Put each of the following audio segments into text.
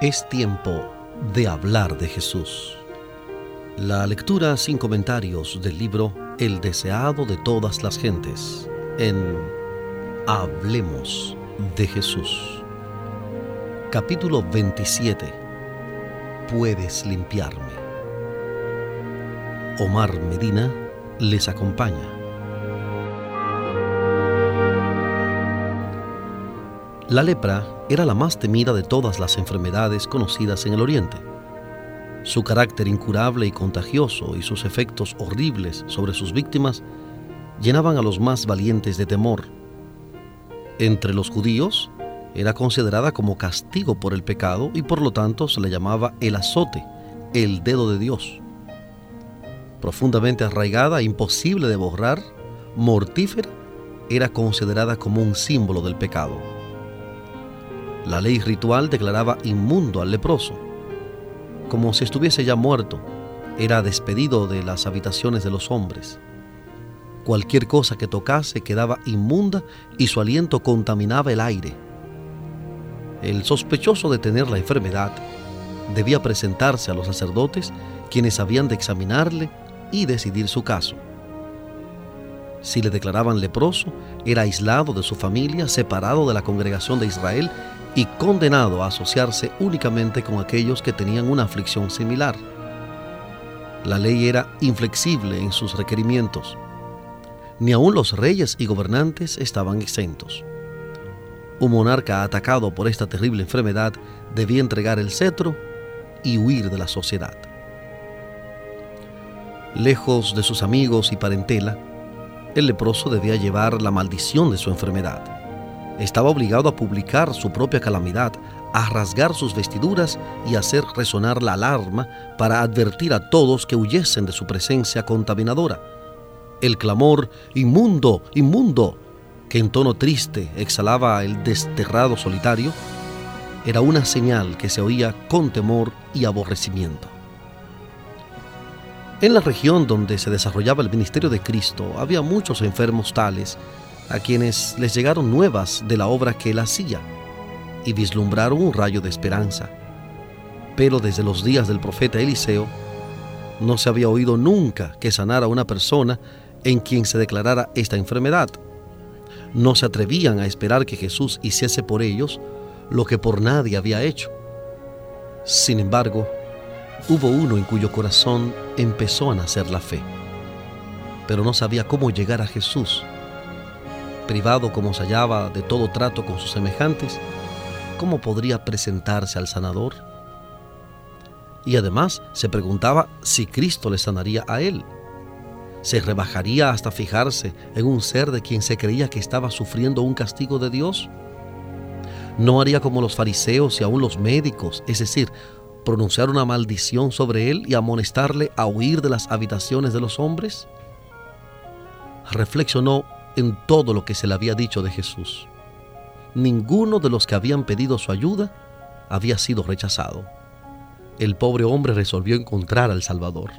Es tiempo de hablar de Jesús. La lectura sin comentarios del libro El deseado de todas las gentes en Hablemos de Jesús. Capítulo 27. Puedes limpiarme. Omar Medina les acompaña. La lepra era la más temida de todas las enfermedades conocidas en el Oriente. Su carácter incurable y contagioso y sus efectos horribles sobre sus víctimas llenaban a los más valientes de temor. Entre los judíos era considerada como castigo por el pecado y por lo tanto se le llamaba el azote, el dedo de Dios. Profundamente arraigada, imposible de borrar, mortífera, era considerada como un símbolo del pecado. La ley ritual declaraba inmundo al leproso. Como si estuviese ya muerto, era despedido de las habitaciones de los hombres. Cualquier cosa que tocase quedaba inmunda y su aliento contaminaba el aire. El sospechoso de tener la enfermedad debía presentarse a los sacerdotes quienes habían de examinarle y decidir su caso. Si le declaraban leproso, era aislado de su familia, separado de la congregación de Israel y condenado a asociarse únicamente con aquellos que tenían una aflicción similar. La ley era inflexible en sus requerimientos. Ni aun los reyes y gobernantes estaban exentos. Un monarca atacado por esta terrible enfermedad debía entregar el cetro y huir de la sociedad. Lejos de sus amigos y parentela, el leproso debía llevar la maldición de su enfermedad estaba obligado a publicar su propia calamidad, a rasgar sus vestiduras y hacer resonar la alarma para advertir a todos que huyesen de su presencia contaminadora. El clamor, inmundo, inmundo, que en tono triste exhalaba el desterrado solitario, era una señal que se oía con temor y aborrecimiento. En la región donde se desarrollaba el ministerio de Cristo había muchos enfermos tales a quienes les llegaron nuevas de la obra que él hacía y vislumbraron un rayo de esperanza. Pero desde los días del profeta Eliseo, no se había oído nunca que sanara a una persona en quien se declarara esta enfermedad. No se atrevían a esperar que Jesús hiciese por ellos lo que por nadie había hecho. Sin embargo, hubo uno en cuyo corazón empezó a nacer la fe, pero no sabía cómo llegar a Jesús privado como se hallaba de todo trato con sus semejantes, ¿cómo podría presentarse al sanador? Y además se preguntaba si Cristo le sanaría a él. ¿Se rebajaría hasta fijarse en un ser de quien se creía que estaba sufriendo un castigo de Dios? ¿No haría como los fariseos y aún los médicos, es decir, pronunciar una maldición sobre él y amonestarle a huir de las habitaciones de los hombres? Reflexionó en todo lo que se le había dicho de Jesús. Ninguno de los que habían pedido su ayuda había sido rechazado. El pobre hombre resolvió encontrar al Salvador.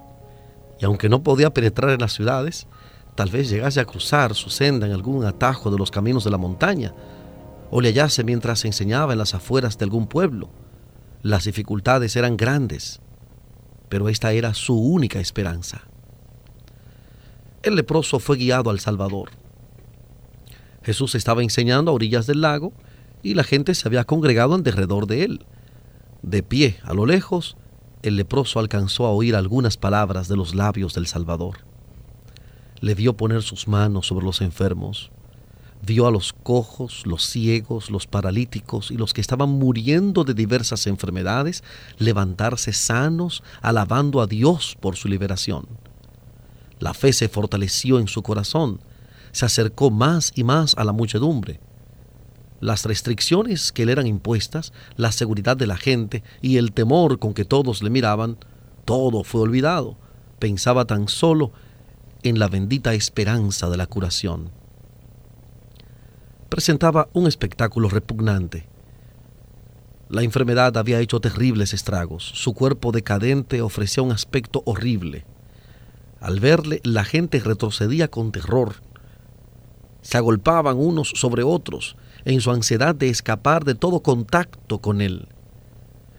Y aunque no podía penetrar en las ciudades, tal vez llegase a cruzar su senda en algún atajo de los caminos de la montaña, o le hallase mientras enseñaba en las afueras de algún pueblo. Las dificultades eran grandes, pero esta era su única esperanza. El leproso fue guiado al Salvador Jesús estaba enseñando a orillas del lago y la gente se había congregado alrededor de él. De pie, a lo lejos, el leproso alcanzó a oír algunas palabras de los labios del Salvador. Le vio poner sus manos sobre los enfermos, vio a los cojos, los ciegos, los paralíticos y los que estaban muriendo de diversas enfermedades levantarse sanos, alabando a Dios por su liberación. La fe se fortaleció en su corazón se acercó más y más a la muchedumbre. Las restricciones que le eran impuestas, la seguridad de la gente y el temor con que todos le miraban, todo fue olvidado. Pensaba tan solo en la bendita esperanza de la curación. Presentaba un espectáculo repugnante. La enfermedad había hecho terribles estragos. Su cuerpo decadente ofrecía un aspecto horrible. Al verle, la gente retrocedía con terror se agolpaban unos sobre otros en su ansiedad de escapar de todo contacto con él.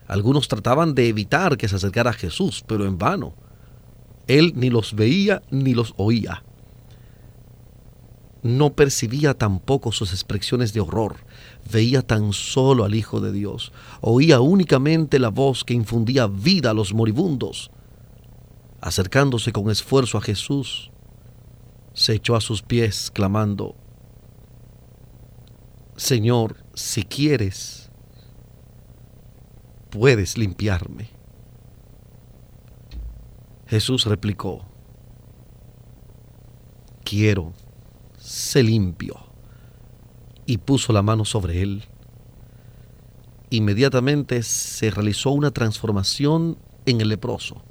Algunos trataban de evitar que se acercara a Jesús, pero en vano. Él ni los veía ni los oía. No percibía tampoco sus expresiones de horror, veía tan solo al Hijo de Dios, oía únicamente la voz que infundía vida a los moribundos. Acercándose con esfuerzo a Jesús, se echó a sus pies, clamando, Señor, si quieres, puedes limpiarme. Jesús replicó, quiero, se limpió y puso la mano sobre él. Inmediatamente se realizó una transformación en el leproso.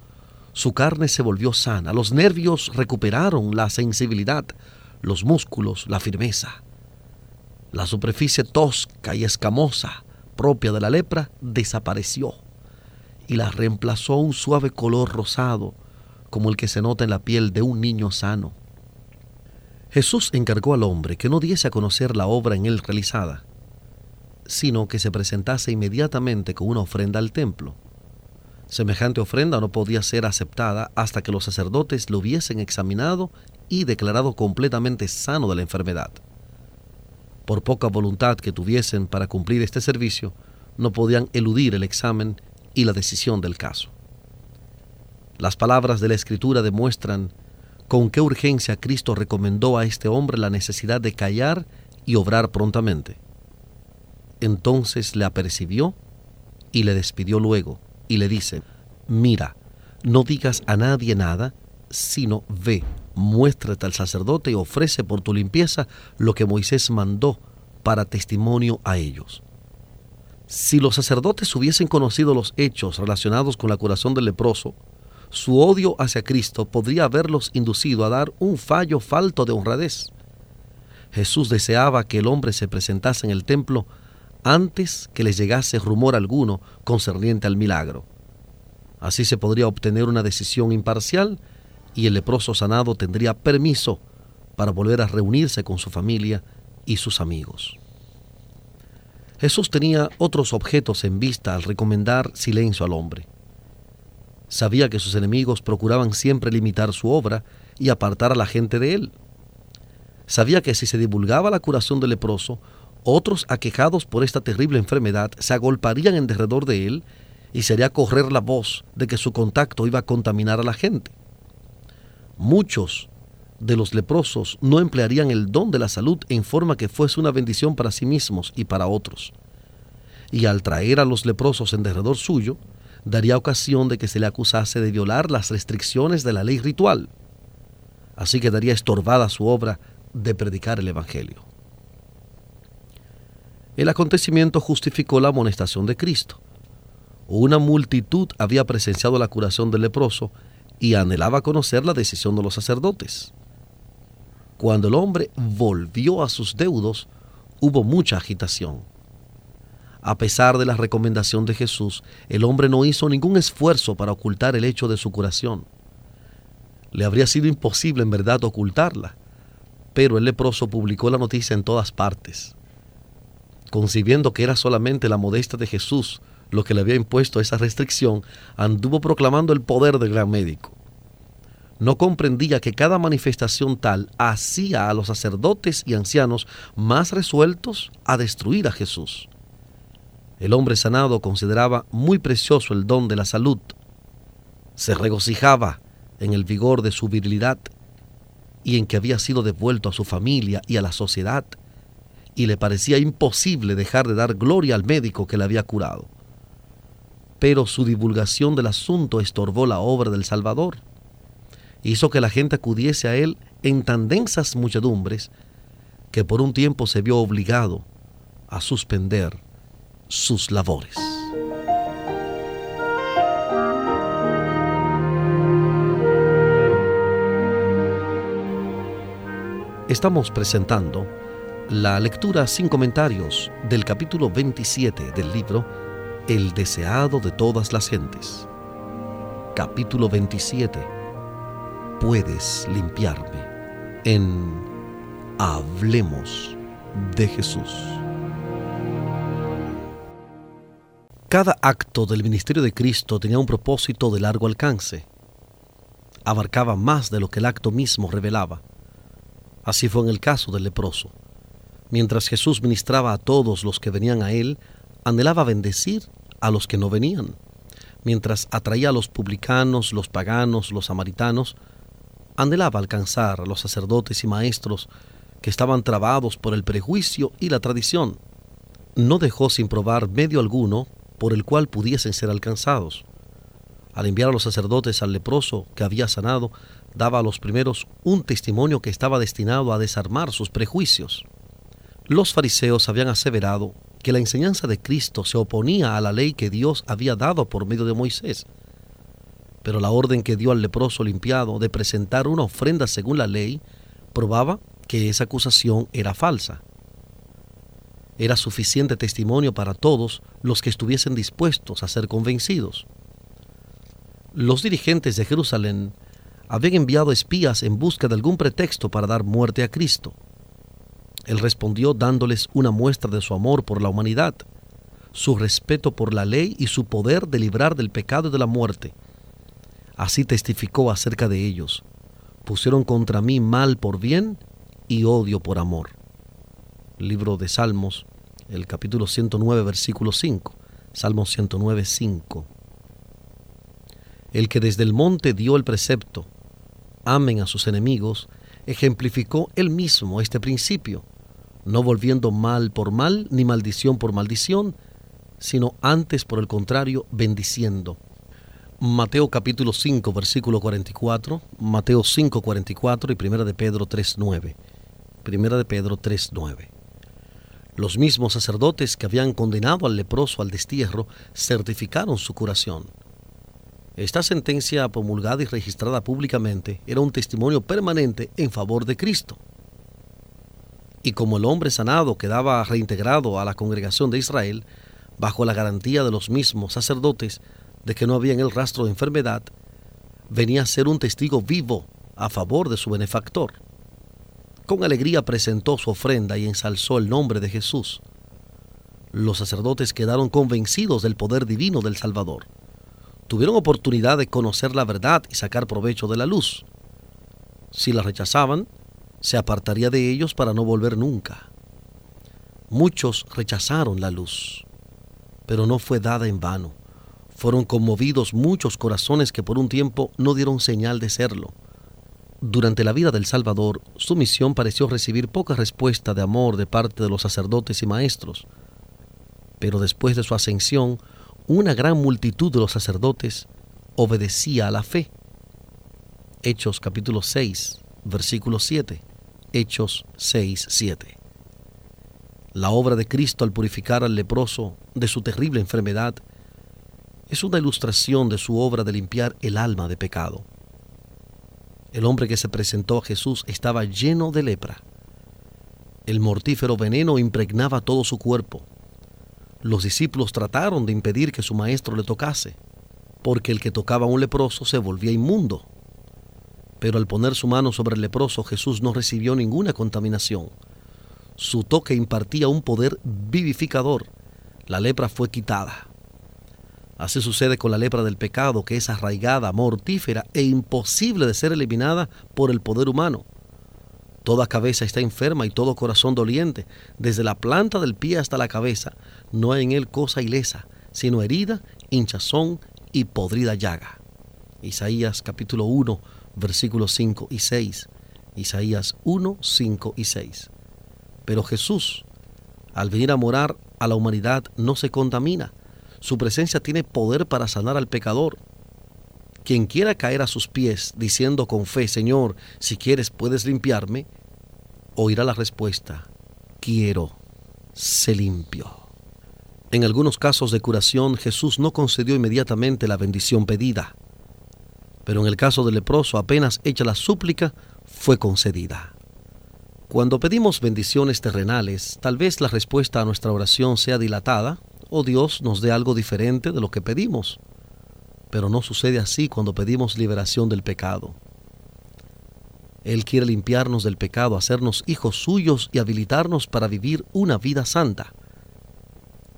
Su carne se volvió sana, los nervios recuperaron la sensibilidad, los músculos la firmeza. La superficie tosca y escamosa propia de la lepra desapareció y la reemplazó un suave color rosado como el que se nota en la piel de un niño sano. Jesús encargó al hombre que no diese a conocer la obra en él realizada, sino que se presentase inmediatamente con una ofrenda al templo. Semejante ofrenda no podía ser aceptada hasta que los sacerdotes lo hubiesen examinado y declarado completamente sano de la enfermedad por poca voluntad que tuviesen para cumplir este servicio, no podían eludir el examen y la decisión del caso. Las palabras de la Escritura demuestran con qué urgencia Cristo recomendó a este hombre la necesidad de callar y obrar prontamente. Entonces le apercibió y le despidió luego y le dice, mira, no digas a nadie nada, sino ve, muéstrate al sacerdote y ofrece por tu limpieza lo que Moisés mandó para testimonio a ellos. Si los sacerdotes hubiesen conocido los hechos relacionados con la curación del leproso, su odio hacia Cristo podría haberlos inducido a dar un fallo falto de honradez. Jesús deseaba que el hombre se presentase en el templo antes que les llegase rumor alguno concerniente al milagro. Así se podría obtener una decisión imparcial y el leproso sanado tendría permiso para volver a reunirse con su familia y sus amigos. Jesús tenía otros objetos en vista al recomendar silencio al hombre. Sabía que sus enemigos procuraban siempre limitar su obra y apartar a la gente de él. Sabía que si se divulgaba la curación del leproso, otros aquejados por esta terrible enfermedad se agolparían en derredor de él y sería correr la voz de que su contacto iba a contaminar a la gente. Muchos de los leprosos no emplearían el don de la salud en forma que fuese una bendición para sí mismos y para otros. Y al traer a los leprosos en derredor suyo, daría ocasión de que se le acusase de violar las restricciones de la ley ritual. Así quedaría estorbada su obra de predicar el Evangelio. El acontecimiento justificó la amonestación de Cristo. Una multitud había presenciado la curación del leproso y anhelaba conocer la decisión de los sacerdotes. Cuando el hombre volvió a sus deudos, hubo mucha agitación. A pesar de la recomendación de Jesús, el hombre no hizo ningún esfuerzo para ocultar el hecho de su curación. Le habría sido imposible en verdad ocultarla, pero el leproso publicó la noticia en todas partes. Concibiendo que era solamente la modestia de Jesús lo que le había impuesto esa restricción, anduvo proclamando el poder del gran médico. No comprendía que cada manifestación tal hacía a los sacerdotes y ancianos más resueltos a destruir a Jesús. El hombre sanado consideraba muy precioso el don de la salud. Se regocijaba en el vigor de su virilidad y en que había sido devuelto a su familia y a la sociedad, y le parecía imposible dejar de dar gloria al médico que le había curado pero su divulgación del asunto estorbó la obra del Salvador. Hizo que la gente acudiese a él en tan densas muchedumbres que por un tiempo se vio obligado a suspender sus labores. Estamos presentando la lectura sin comentarios del capítulo 27 del libro el deseado de todas las gentes. Capítulo 27. Puedes limpiarme. En Hablemos de Jesús. Cada acto del ministerio de Cristo tenía un propósito de largo alcance. Abarcaba más de lo que el acto mismo revelaba. Así fue en el caso del leproso. Mientras Jesús ministraba a todos los que venían a él, anhelaba bendecir a los que no venían. Mientras atraía a los publicanos, los paganos, los samaritanos, anhelaba alcanzar a los sacerdotes y maestros que estaban trabados por el prejuicio y la tradición. No dejó sin probar medio alguno por el cual pudiesen ser alcanzados. Al enviar a los sacerdotes al leproso que había sanado, daba a los primeros un testimonio que estaba destinado a desarmar sus prejuicios. Los fariseos habían aseverado que la enseñanza de Cristo se oponía a la ley que Dios había dado por medio de Moisés. Pero la orden que dio al leproso limpiado de presentar una ofrenda según la ley probaba que esa acusación era falsa. Era suficiente testimonio para todos los que estuviesen dispuestos a ser convencidos. Los dirigentes de Jerusalén habían enviado espías en busca de algún pretexto para dar muerte a Cristo. Él respondió dándoles una muestra de su amor por la humanidad, su respeto por la ley y su poder de librar del pecado y de la muerte. Así testificó acerca de ellos. Pusieron contra mí mal por bien y odio por amor. Libro de Salmos, el capítulo 109, versículo 5. Salmos 109, 5. El que desde el monte dio el precepto, amen a sus enemigos, ejemplificó él mismo este principio, no volviendo mal por mal ni maldición por maldición, sino antes por el contrario bendiciendo. Mateo capítulo 5 versículo 44, Mateo 5 44 y 1 de Pedro 3 9. Primera de Pedro 3:9. Los mismos sacerdotes que habían condenado al leproso al destierro certificaron su curación. Esta sentencia promulgada y registrada públicamente era un testimonio permanente en favor de Cristo. Y como el hombre sanado quedaba reintegrado a la congregación de Israel, bajo la garantía de los mismos sacerdotes de que no había en el rastro de enfermedad, venía a ser un testigo vivo a favor de su benefactor con alegría presentó su ofrenda y ensalzó el nombre de Jesús. Los sacerdotes quedaron convencidos del poder divino del Salvador. Tuvieron oportunidad de conocer la verdad y sacar provecho de la luz. Si la rechazaban, se apartaría de ellos para no volver nunca. Muchos rechazaron la luz, pero no fue dada en vano. Fueron conmovidos muchos corazones que por un tiempo no dieron señal de serlo. Durante la vida del Salvador, su misión pareció recibir poca respuesta de amor de parte de los sacerdotes y maestros. Pero después de su ascensión, una gran multitud de los sacerdotes obedecía a la fe. Hechos capítulo 6, versículo 7. Hechos 6, 7. La obra de Cristo al purificar al leproso de su terrible enfermedad es una ilustración de su obra de limpiar el alma de pecado. El hombre que se presentó a Jesús estaba lleno de lepra. El mortífero veneno impregnaba todo su cuerpo. Los discípulos trataron de impedir que su maestro le tocase, porque el que tocaba a un leproso se volvía inmundo. Pero al poner su mano sobre el leproso, Jesús no recibió ninguna contaminación. Su toque impartía un poder vivificador. La lepra fue quitada. Así sucede con la lepra del pecado, que es arraigada, mortífera e imposible de ser eliminada por el poder humano. Toda cabeza está enferma y todo corazón doliente, desde la planta del pie hasta la cabeza. No hay en él cosa ilesa, sino herida, hinchazón y podrida llaga. Isaías capítulo 1, versículos 5 y 6. Isaías 1, 5 y 6. Pero Jesús, al venir a morar a la humanidad, no se contamina su presencia tiene poder para sanar al pecador. Quien quiera caer a sus pies diciendo con fe, Señor, si quieres puedes limpiarme, oirá la respuesta, quiero, se limpio. En algunos casos de curación Jesús no concedió inmediatamente la bendición pedida, pero en el caso del leproso apenas hecha la súplica, fue concedida. Cuando pedimos bendiciones terrenales, tal vez la respuesta a nuestra oración sea dilatada o Dios nos dé algo diferente de lo que pedimos. Pero no sucede así cuando pedimos liberación del pecado. Él quiere limpiarnos del pecado, hacernos hijos suyos y habilitarnos para vivir una vida santa.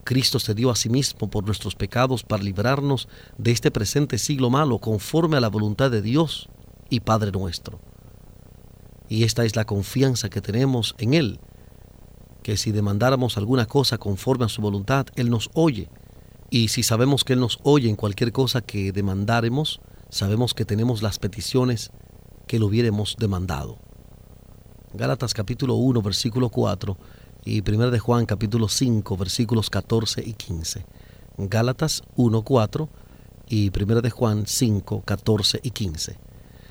Cristo se dio a sí mismo por nuestros pecados para librarnos de este presente siglo malo conforme a la voluntad de Dios y Padre nuestro. Y esta es la confianza que tenemos en Él, que si demandáramos alguna cosa conforme a su voluntad, Él nos oye. Y si sabemos que Él nos oye en cualquier cosa que demandáremos, sabemos que tenemos las peticiones que lo hubiéramos demandado. Gálatas capítulo 1, versículo 4 y 1 de Juan capítulo 5, versículos 14 y 15. Gálatas 1, 4 y 1 de Juan 5, 14 y 15.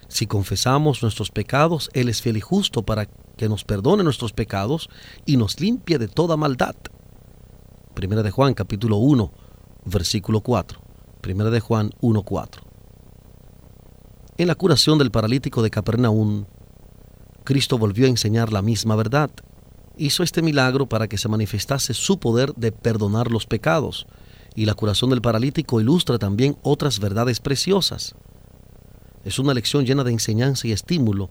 Si confesamos nuestros pecados, Él es fiel y justo para que nos perdone nuestros pecados y nos limpie de toda maldad. Primera de Juan capítulo 1, versículo 4. Primera de Juan 1, 4. En la curación del paralítico de Capernaum, Cristo volvió a enseñar la misma verdad. Hizo este milagro para que se manifestase su poder de perdonar los pecados, y la curación del paralítico ilustra también otras verdades preciosas. Es una lección llena de enseñanza y estímulo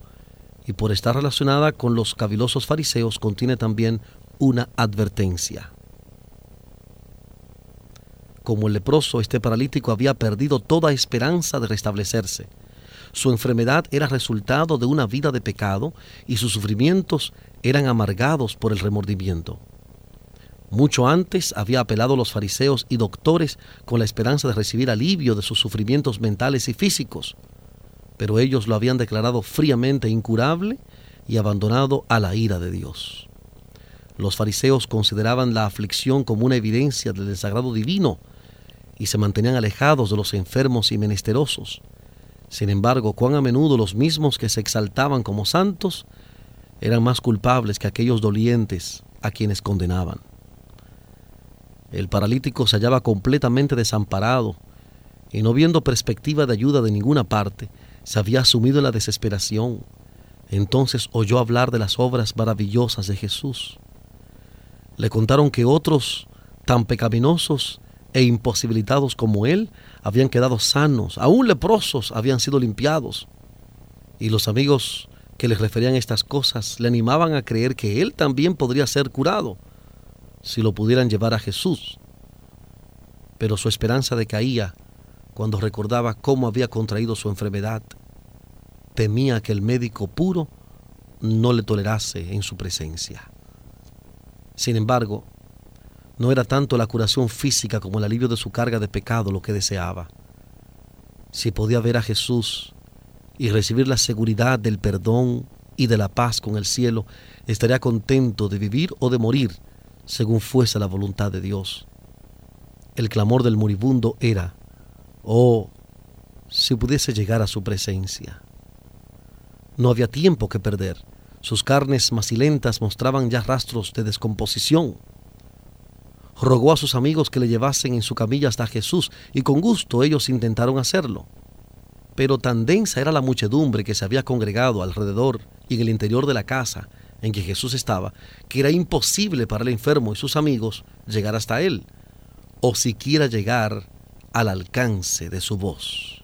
y por estar relacionada con los cavilosos fariseos contiene también una advertencia. Como el leproso, este paralítico había perdido toda esperanza de restablecerse. Su enfermedad era resultado de una vida de pecado y sus sufrimientos eran amargados por el remordimiento. Mucho antes había apelado a los fariseos y doctores con la esperanza de recibir alivio de sus sufrimientos mentales y físicos pero ellos lo habían declarado fríamente incurable y abandonado a la ira de Dios. Los fariseos consideraban la aflicción como una evidencia del desagrado divino y se mantenían alejados de los enfermos y menesterosos. Sin embargo, cuán a menudo los mismos que se exaltaban como santos eran más culpables que aquellos dolientes a quienes condenaban. El paralítico se hallaba completamente desamparado y no viendo perspectiva de ayuda de ninguna parte, se había sumido en la desesperación. Entonces oyó hablar de las obras maravillosas de Jesús. Le contaron que otros tan pecaminosos e imposibilitados como él habían quedado sanos, aún leprosos habían sido limpiados. Y los amigos que les referían estas cosas le animaban a creer que él también podría ser curado si lo pudieran llevar a Jesús. Pero su esperanza decaía cuando recordaba cómo había contraído su enfermedad. Temía que el médico puro no le tolerase en su presencia. Sin embargo, no era tanto la curación física como el alivio de su carga de pecado lo que deseaba. Si podía ver a Jesús y recibir la seguridad del perdón y de la paz con el cielo, estaría contento de vivir o de morir según fuese la voluntad de Dios. El clamor del moribundo era, Oh, si pudiese llegar a su presencia. No había tiempo que perder. Sus carnes macilentas mostraban ya rastros de descomposición. Rogó a sus amigos que le llevasen en su camilla hasta Jesús y con gusto ellos intentaron hacerlo. Pero tan densa era la muchedumbre que se había congregado alrededor y en el interior de la casa en que Jesús estaba, que era imposible para el enfermo y sus amigos llegar hasta él, o siquiera llegar al alcance de su voz.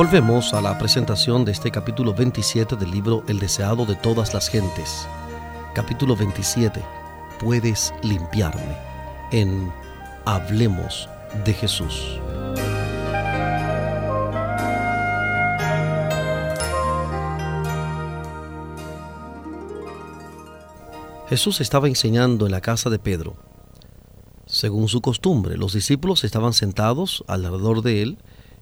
Volvemos a la presentación de este capítulo 27 del libro El deseado de todas las gentes. Capítulo 27. Puedes limpiarme. En Hablemos de Jesús. Jesús estaba enseñando en la casa de Pedro. Según su costumbre, los discípulos estaban sentados alrededor de él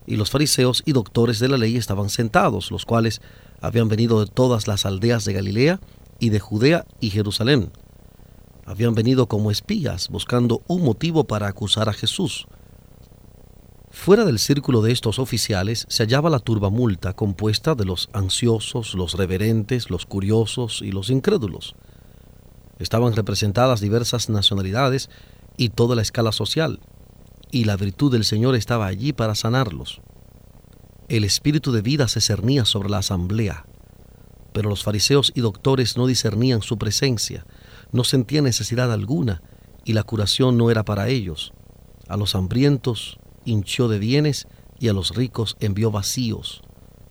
y los fariseos y doctores de la ley estaban sentados, los cuales habían venido de todas las aldeas de Galilea y de Judea y Jerusalén. Habían venido como espías buscando un motivo para acusar a Jesús. Fuera del círculo de estos oficiales se hallaba la turbamulta compuesta de los ansiosos, los reverentes, los curiosos y los incrédulos. Estaban representadas diversas nacionalidades y toda la escala social y la virtud del Señor estaba allí para sanarlos. El espíritu de vida se cernía sobre la asamblea, pero los fariseos y doctores no discernían su presencia, no sentían necesidad alguna, y la curación no era para ellos. A los hambrientos hinchó de bienes y a los ricos envió vacíos.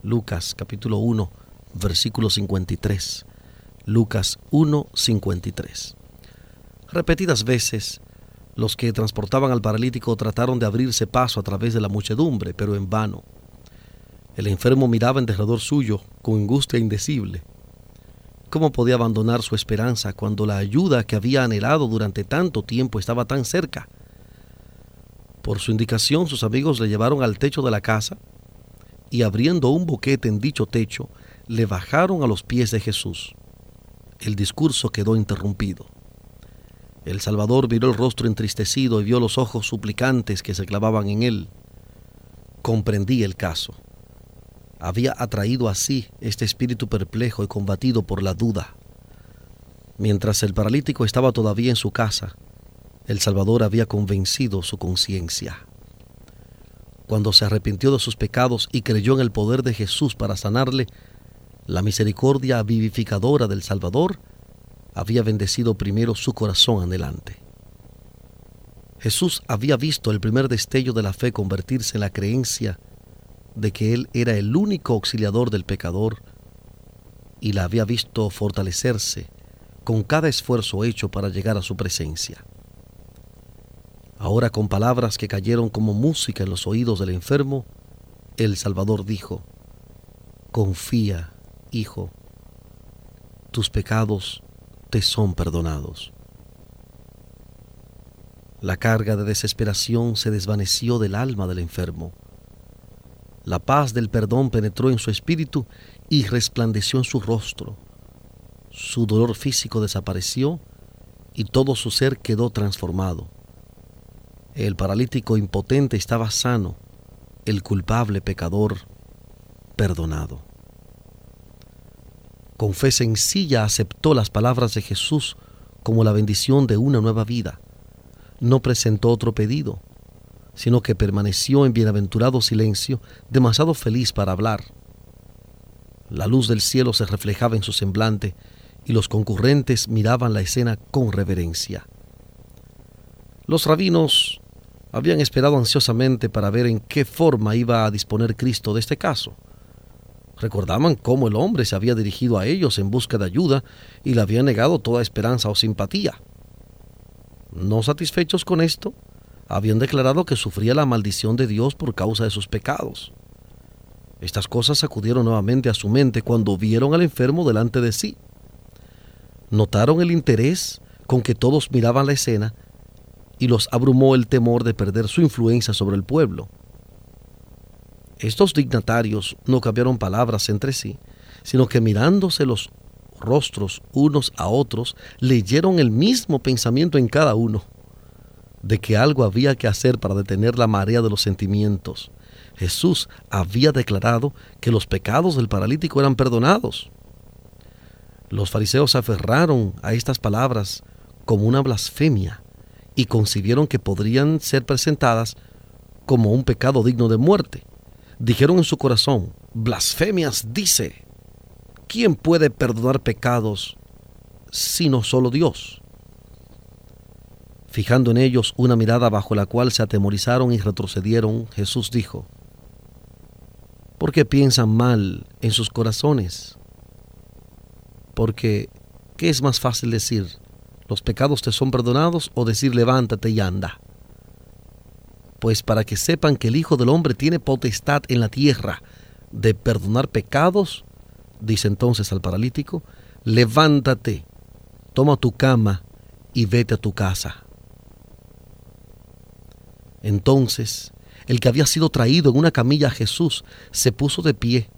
Lucas capítulo 1, versículo 53. Lucas 1, 53. Repetidas veces los que transportaban al paralítico trataron de abrirse paso a través de la muchedumbre, pero en vano. El enfermo miraba en derredor suyo con angustia indecible. ¿Cómo podía abandonar su esperanza cuando la ayuda que había anhelado durante tanto tiempo estaba tan cerca? Por su indicación sus amigos le llevaron al techo de la casa y abriendo un boquete en dicho techo, le bajaron a los pies de Jesús. El discurso quedó interrumpido. El Salvador miró el rostro entristecido y vio los ojos suplicantes que se clavaban en él. Comprendí el caso. Había atraído así este espíritu perplejo y combatido por la duda. Mientras el paralítico estaba todavía en su casa, el Salvador había convencido su conciencia. Cuando se arrepintió de sus pecados y creyó en el poder de Jesús para sanarle, la misericordia vivificadora del Salvador había bendecido primero su corazón adelante. Jesús había visto el primer destello de la fe convertirse en la creencia de que Él era el único auxiliador del pecador y la había visto fortalecerse con cada esfuerzo hecho para llegar a su presencia. Ahora con palabras que cayeron como música en los oídos del enfermo, el Salvador dijo, Confía, hijo, tus pecados te son perdonados. La carga de desesperación se desvaneció del alma del enfermo. La paz del perdón penetró en su espíritu y resplandeció en su rostro. Su dolor físico desapareció y todo su ser quedó transformado. El paralítico impotente estaba sano, el culpable pecador perdonado. Con fe sencilla aceptó las palabras de Jesús como la bendición de una nueva vida. No presentó otro pedido, sino que permaneció en bienaventurado silencio, demasiado feliz para hablar. La luz del cielo se reflejaba en su semblante y los concurrentes miraban la escena con reverencia. Los rabinos habían esperado ansiosamente para ver en qué forma iba a disponer Cristo de este caso. Recordaban cómo el hombre se había dirigido a ellos en busca de ayuda y le había negado toda esperanza o simpatía. No satisfechos con esto, habían declarado que sufría la maldición de Dios por causa de sus pecados. Estas cosas acudieron nuevamente a su mente cuando vieron al enfermo delante de sí. Notaron el interés con que todos miraban la escena y los abrumó el temor de perder su influencia sobre el pueblo. Estos dignatarios no cambiaron palabras entre sí, sino que mirándose los rostros unos a otros, leyeron el mismo pensamiento en cada uno, de que algo había que hacer para detener la marea de los sentimientos. Jesús había declarado que los pecados del paralítico eran perdonados. Los fariseos se aferraron a estas palabras como una blasfemia y concibieron que podrían ser presentadas como un pecado digno de muerte dijeron en su corazón, blasfemias dice, ¿quién puede perdonar pecados sino solo Dios? Fijando en ellos una mirada bajo la cual se atemorizaron y retrocedieron, Jesús dijo, porque piensan mal en sus corazones. Porque, ¿qué es más fácil decir? ¿Los pecados te son perdonados o decir levántate y anda? Pues para que sepan que el Hijo del Hombre tiene potestad en la tierra de perdonar pecados, dice entonces al paralítico, levántate, toma tu cama y vete a tu casa. Entonces, el que había sido traído en una camilla a Jesús se puso de pie,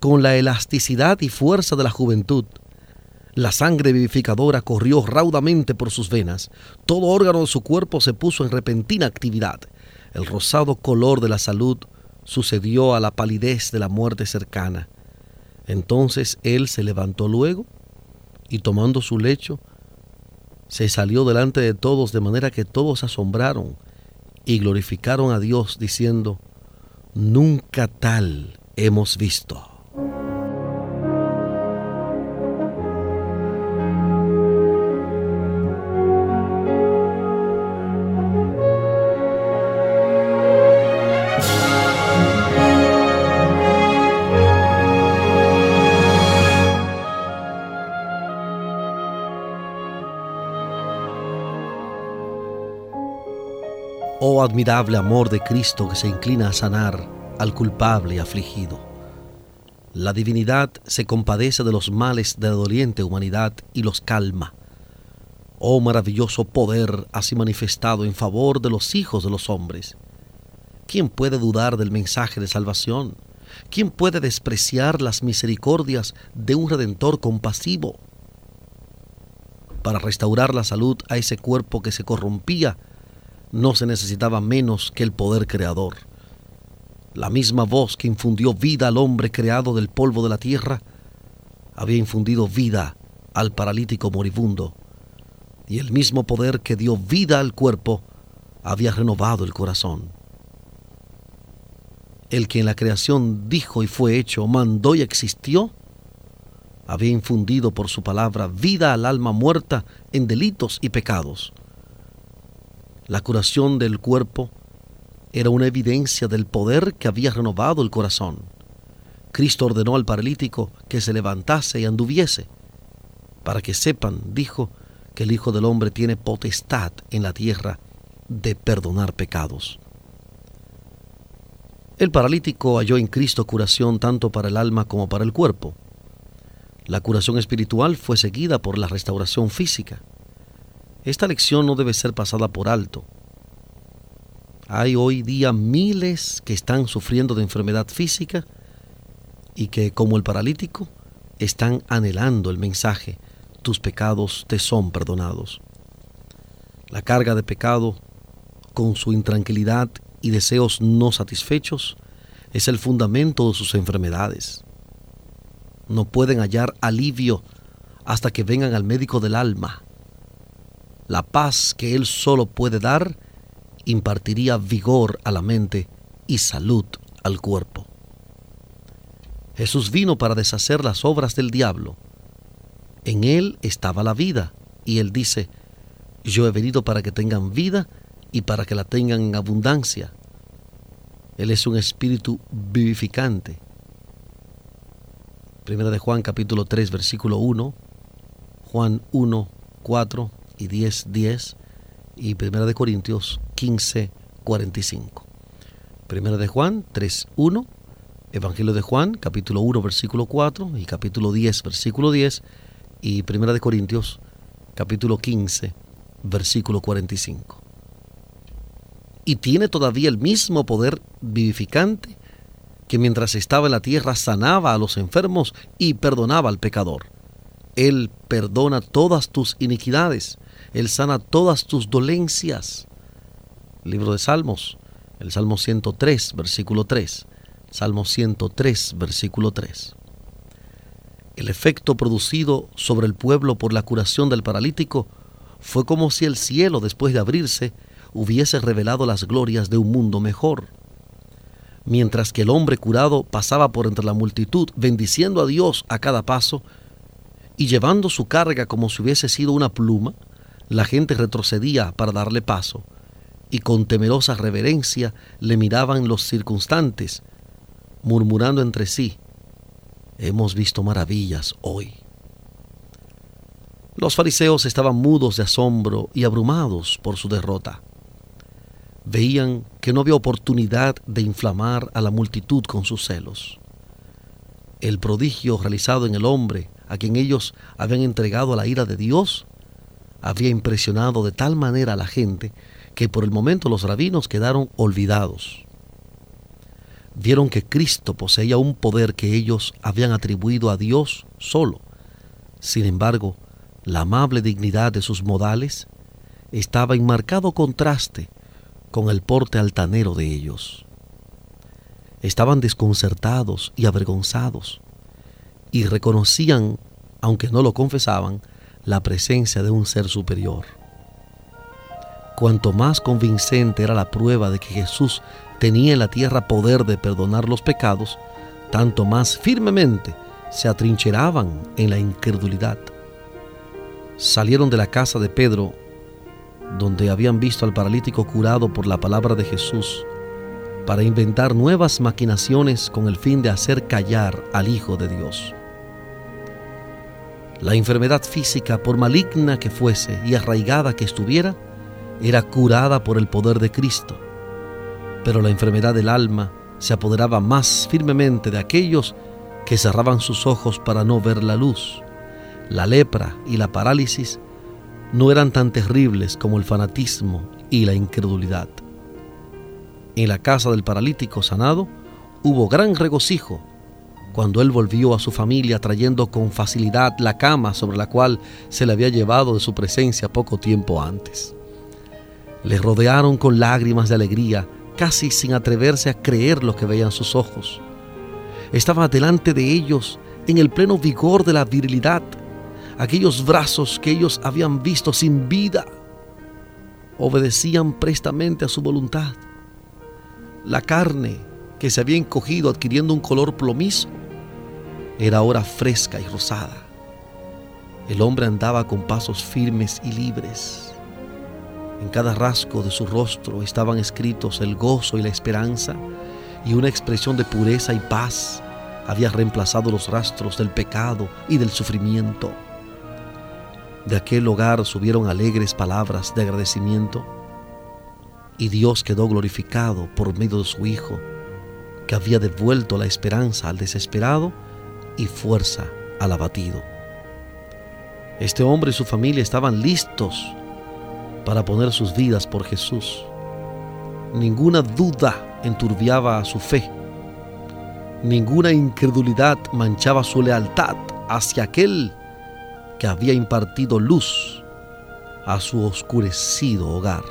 con la elasticidad y fuerza de la juventud. La sangre vivificadora corrió raudamente por sus venas, todo órgano de su cuerpo se puso en repentina actividad. El rosado color de la salud sucedió a la palidez de la muerte cercana. Entonces él se levantó luego y tomando su lecho, se salió delante de todos de manera que todos asombraron y glorificaron a Dios diciendo, nunca tal hemos visto. Admirable amor de Cristo que se inclina a sanar al culpable afligido. La divinidad se compadece de los males de la doliente humanidad y los calma. Oh maravilloso poder así manifestado en favor de los hijos de los hombres. ¿Quién puede dudar del mensaje de salvación? ¿Quién puede despreciar las misericordias de un redentor compasivo? Para restaurar la salud a ese cuerpo que se corrompía, no se necesitaba menos que el poder creador. La misma voz que infundió vida al hombre creado del polvo de la tierra, había infundido vida al paralítico moribundo, y el mismo poder que dio vida al cuerpo había renovado el corazón. El que en la creación dijo y fue hecho, mandó y existió, había infundido por su palabra vida al alma muerta en delitos y pecados la curación del cuerpo era una evidencia del poder que había renovado el corazón. Cristo ordenó al paralítico que se levantase y anduviese, para que sepan, dijo, que el Hijo del Hombre tiene potestad en la tierra de perdonar pecados. El paralítico halló en Cristo curación tanto para el alma como para el cuerpo. La curación espiritual fue seguida por la restauración física. Esta lección no debe ser pasada por alto. Hay hoy día miles que están sufriendo de enfermedad física y que, como el paralítico, están anhelando el mensaje, tus pecados te son perdonados. La carga de pecado, con su intranquilidad y deseos no satisfechos, es el fundamento de sus enfermedades. No pueden hallar alivio hasta que vengan al médico del alma la paz que Él solo puede dar impartiría vigor a la mente y salud al cuerpo. Jesús vino para deshacer las obras del diablo. En Él estaba la vida, y Él dice, yo he venido para que tengan vida y para que la tengan en abundancia. Él es un espíritu vivificante. Primera de Juan capítulo 3 versículo 1, Juan 1, 4 y 10, 10 y Primera de Corintios 15, 45. Primera de Juan 3, 1, Evangelio de Juan capítulo 1 versículo 4 y capítulo 10 versículo 10 y Primera de Corintios capítulo 15 versículo 45. Y tiene todavía el mismo poder vivificante que mientras estaba en la tierra sanaba a los enfermos y perdonaba al pecador. Él perdona todas tus iniquidades él sana todas tus dolencias. Libro de Salmos, el Salmo 103, versículo 3. Salmo 103, versículo 3. El efecto producido sobre el pueblo por la curación del paralítico fue como si el cielo, después de abrirse, hubiese revelado las glorias de un mundo mejor. Mientras que el hombre curado pasaba por entre la multitud, bendiciendo a Dios a cada paso y llevando su carga como si hubiese sido una pluma, la gente retrocedía para darle paso, y con temerosa reverencia le miraban los circunstantes, murmurando entre sí, hemos visto maravillas hoy. Los fariseos estaban mudos de asombro y abrumados por su derrota. Veían que no había oportunidad de inflamar a la multitud con sus celos. El prodigio realizado en el hombre a quien ellos habían entregado a la ira de Dios había impresionado de tal manera a la gente que por el momento los rabinos quedaron olvidados. Vieron que Cristo poseía un poder que ellos habían atribuido a Dios solo. Sin embargo, la amable dignidad de sus modales estaba en marcado contraste con el porte altanero de ellos. Estaban desconcertados y avergonzados y reconocían, aunque no lo confesaban, la presencia de un ser superior. Cuanto más convincente era la prueba de que Jesús tenía en la tierra poder de perdonar los pecados, tanto más firmemente se atrincheraban en la incredulidad salieron de la casa de Pedro, donde habían visto al paralítico curado por la palabra de Jesús, para inventar nuevas maquinaciones con el fin de hacer callar al Hijo de Dios. La enfermedad física, por maligna que fuese y arraigada que estuviera, era curada por el poder de Cristo. Pero la enfermedad del alma se apoderaba más firmemente de aquellos que cerraban sus ojos para no ver la luz la lepra y la parálisis no eran tan terribles como el fanatismo y la incredulidad. En la casa del paralítico sanado hubo gran regocijo cuando él volvió a su familia trayendo con facilidad la cama sobre la cual se le había llevado de su presencia poco tiempo antes. Le rodearon con lágrimas de alegría, casi sin atreverse a creer lo que veían sus ojos. Estaba delante de ellos en el pleno vigor de la virilidad, aquellos brazos que ellos habían visto sin vida, obedecían prestamente a su voluntad. La carne que se había encogido adquiriendo un color plomizo era ahora fresca y rosada. El hombre andaba con pasos firmes y libres. En cada rasgo de su rostro estaban escritos el gozo y la esperanza y una expresión de pureza y paz había reemplazado los rastros del pecado y del sufrimiento. De aquel hogar subieron alegres palabras de agradecimiento y Dios quedó glorificado por medio de su Hijo, que había devuelto la esperanza al desesperado y fuerza al abatido. Este hombre y su familia estaban listos para poner sus vidas por Jesús. Ninguna duda enturbiaba su fe. Ninguna incredulidad manchaba su lealtad hacia aquel que había impartido luz a su oscurecido hogar.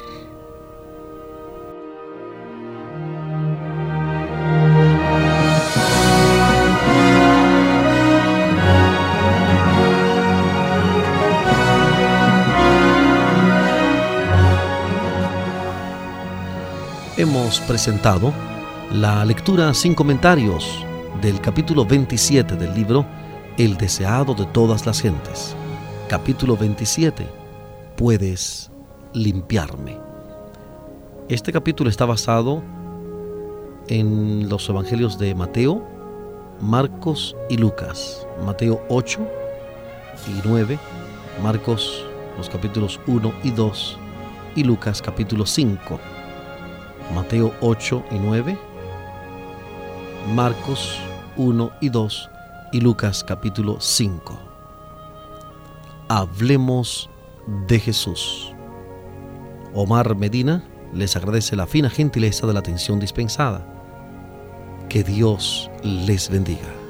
Hemos presentado la lectura sin comentarios del capítulo 27 del libro el deseado de todas las gentes. Capítulo 27. Puedes limpiarme. Este capítulo está basado en los evangelios de Mateo, Marcos y Lucas. Mateo 8 y 9, Marcos los capítulos 1 y 2 y Lucas capítulo 5. Mateo 8 y 9, Marcos 1 y 2 y Lucas capítulo 5. Hablemos de Jesús. Omar Medina les agradece la fina gentileza de la atención dispensada. Que Dios les bendiga.